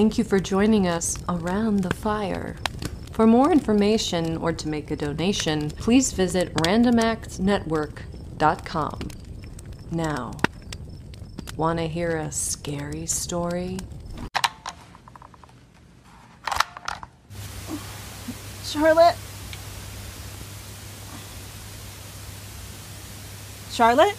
Thank you for joining us around the fire. For more information or to make a donation, please visit randomactsnetwork.com. Now, want to hear a scary story? Charlotte? Charlotte?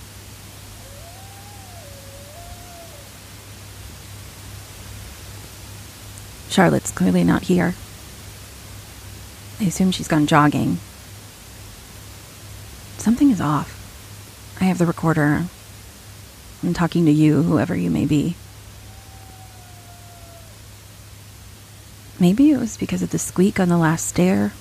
Charlotte's clearly not here. I assume she's gone jogging. Something is off. I have the recorder. I'm talking to you, whoever you may be. Maybe it was because of the squeak on the last stair.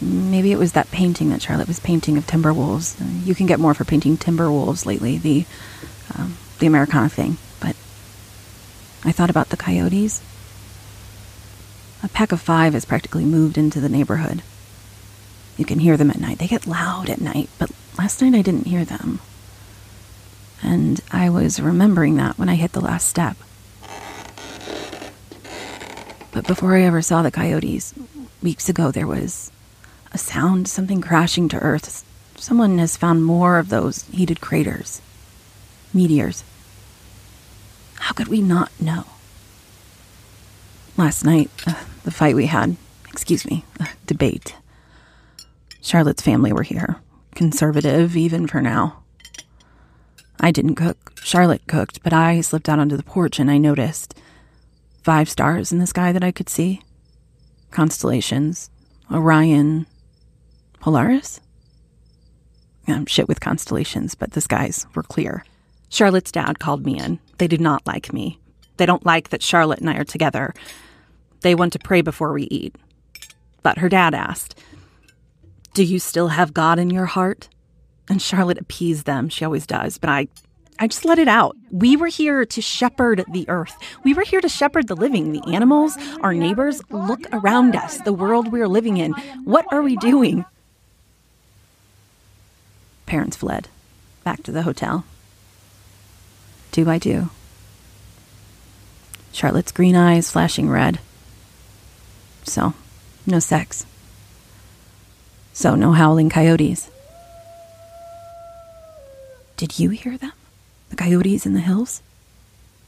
Maybe it was that painting that Charlotte was painting of timber wolves. You can get more for painting timber wolves lately, the um, the Americana thing. But I thought about the coyotes. A pack of five has practically moved into the neighborhood. You can hear them at night. They get loud at night, but last night I didn't hear them. And I was remembering that when I hit the last step. But before I ever saw the coyotes, weeks ago there was a sound, something crashing to earth. Someone has found more of those heated craters, meteors. How could we not know? Last night, uh, the fight we had, excuse me, debate. Charlotte's family were here, conservative even for now. I didn't cook, Charlotte cooked, but I slipped out onto the porch and I noticed five stars in the sky that I could see constellations, Orion, Polaris? I'm shit with constellations, but the skies were clear. Charlotte's dad called me in. They do not like me. They don't like that Charlotte and I are together. They want to pray before we eat. But her dad asked, Do you still have God in your heart? And Charlotte appeased them. She always does. But I, I just let it out. We were here to shepherd the earth. We were here to shepherd the living, the animals, our neighbors. Look around us, the world we're living in. What are we doing? Parents fled back to the hotel. Two by two. Charlotte's green eyes flashing red. So, no sex. So, no howling coyotes. Did you hear them? The coyotes in the hills?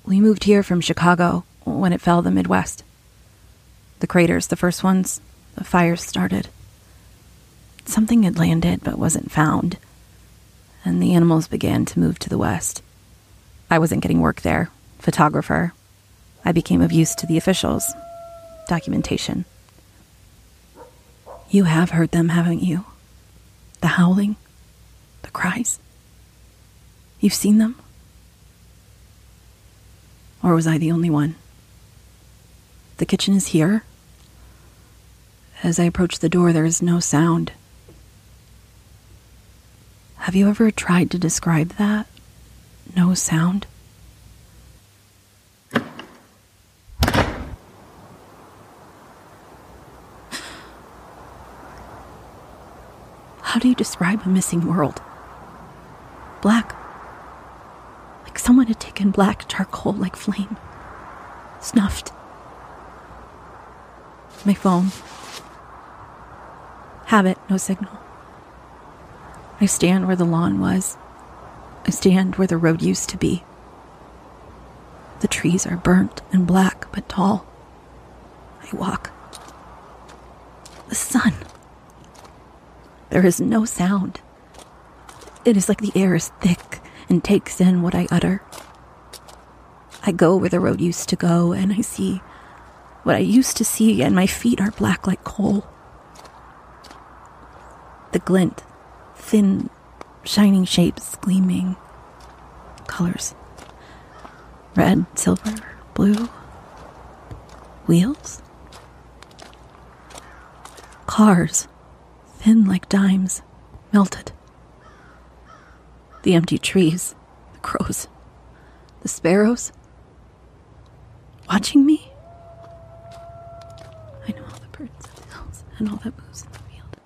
We moved here from Chicago when it fell the Midwest. The craters, the first ones, the fires started. Something had landed but wasn't found, and the animals began to move to the west. I wasn't getting work there, photographer. I became of use to the officials, documentation. You have heard them, haven't you? The howling, the cries. You've seen them? Or was I the only one? The kitchen is here. As I approach the door, there is no sound. Have you ever tried to describe that? No sound? How do you describe a missing world? Black. Like someone had taken black charcoal like flame. Snuffed. My phone. Habit, no signal. I stand where the lawn was. I stand where the road used to be. The trees are burnt and black but tall. I walk. The sun. There is no sound. It is like the air is thick and takes in what I utter. I go where the road used to go, and I see what I used to see, and my feet are black like coal. The glint, thin, shining shapes, gleaming colors red, silver, blue. Wheels? Cars thin like dimes, melted. The empty trees, the crows, the sparrows, watching me. I know all the birds and hills and all that moves in the field.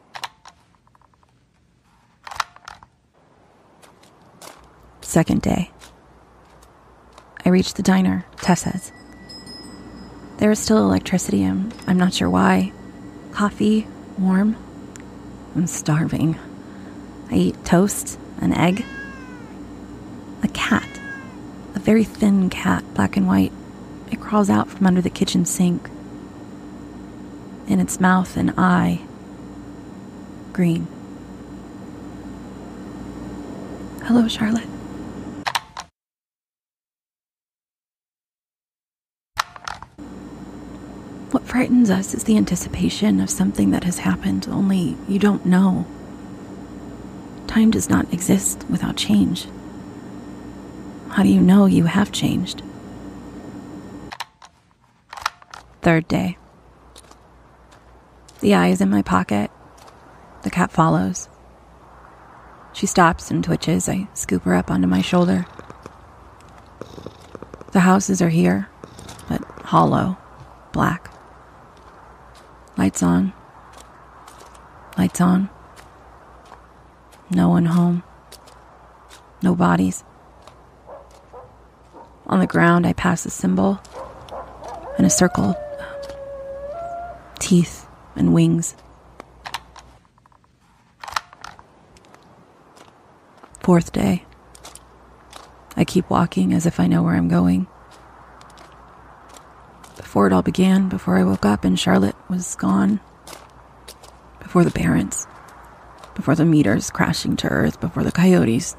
Second day. I reach the diner, Tessa's. There is still electricity. I'm, I'm not sure why. Coffee, warm. I'm starving. I eat toast, an egg. A cat. A very thin cat, black and white. It crawls out from under the kitchen sink. In its mouth, an eye. Green. Hello, Charlotte. What frightens us is the anticipation of something that has happened, only you don't know. Time does not exist without change. How do you know you have changed? Third day. The eye is in my pocket. The cat follows. She stops and twitches. I scoop her up onto my shoulder. The houses are here, but hollow, black. Lights on. Lights on. No one home. No bodies. On the ground, I pass a symbol and a circle. Uh, teeth and wings. Fourth day. I keep walking as if I know where I'm going. Before it all began, before I woke up and Charlotte was gone. Before the parents. Before the meteors crashing to earth. Before the coyotes.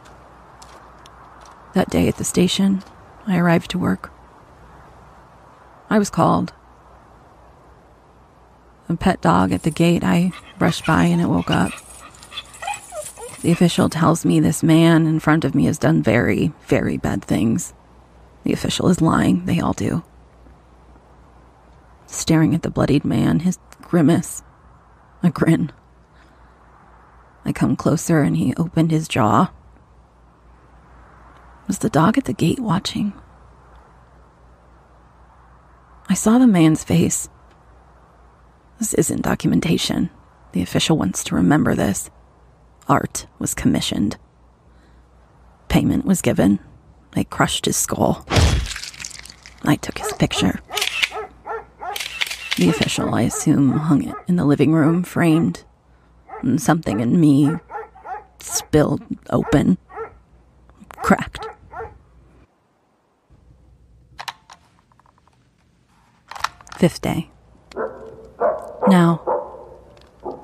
That day at the station, I arrived to work. I was called. A pet dog at the gate, I brushed by and it woke up. The official tells me this man in front of me has done very, very bad things. The official is lying, they all do. Staring at the bloodied man, his grimace, a grin. I come closer and he opened his jaw. Was the dog at the gate watching? I saw the man's face. This isn't documentation. The official wants to remember this. Art was commissioned. Payment was given. They crushed his skull. I took his picture. The official, I assume, hung it in the living room, framed. And something in me spilled open, cracked. Fifth day. Now,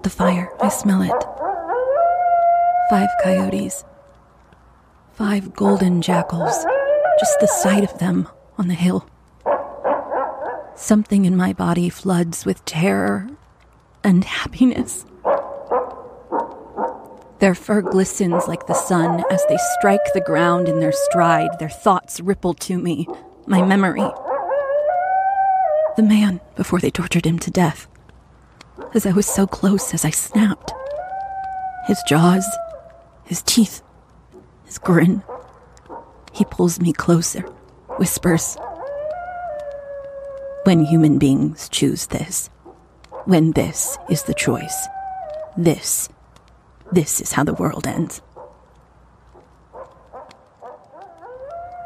the fire, I smell it. Five coyotes. Five golden jackals. Just the sight of them on the hill. Something in my body floods with terror and happiness. Their fur glistens like the sun as they strike the ground in their stride. Their thoughts ripple to me, my memory. The man before they tortured him to death. As I was so close as I snapped. His jaws, his teeth, his grin. He pulls me closer, whispers. When human beings choose this, when this is the choice, this, this is how the world ends.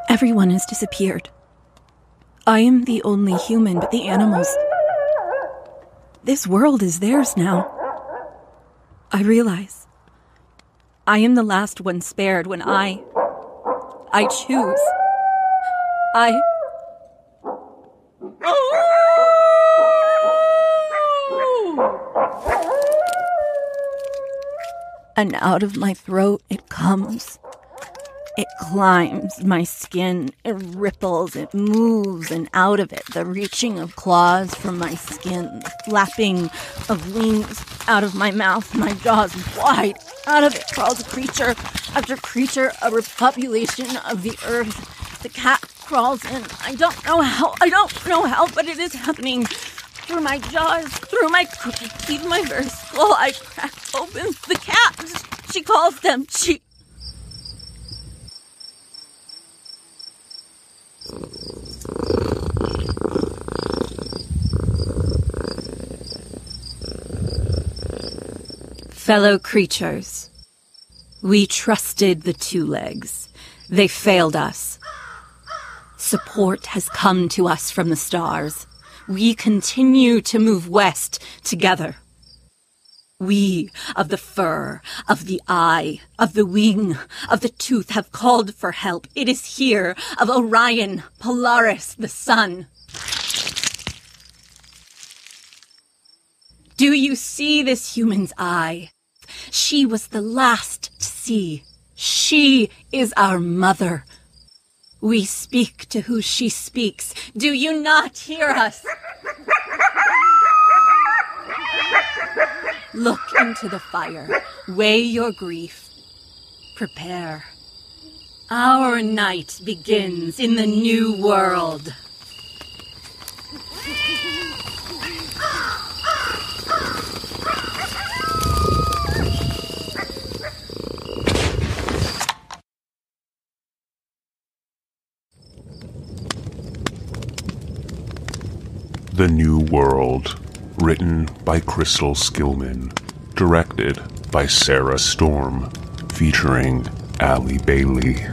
Everyone has disappeared. I am the only human, but the animals. This world is theirs now. I realize. I am the last one spared when I. I choose. I. And out of my throat it comes. It climbs my skin, it ripples, it moves, and out of it, the reaching of claws from my skin, the flapping of wings out of my mouth, my jaws wide. Out of it crawls creature after creature, a repopulation of the earth. The cat crawls in. I don't know how, I don't know how, but it is happening. Through my jaws, through my teeth, my very skull, I crack open the cat. She calls them. She Fellow creatures, we trusted the two legs. They failed us. Support has come to us from the stars. we continue to move west together. We of the fur, of the eye, of the wing, of the tooth have called for help. It is here of Orion, Polaris, the sun. Do you see this human's eye? She was the last to see. She is our mother. We speak to who she speaks. Do you not hear us? Look into the fire. Weigh your grief. Prepare. Our night begins in the new world. The New World, written by Crystal Skillman, directed by Sarah Storm, featuring Ali Bailey.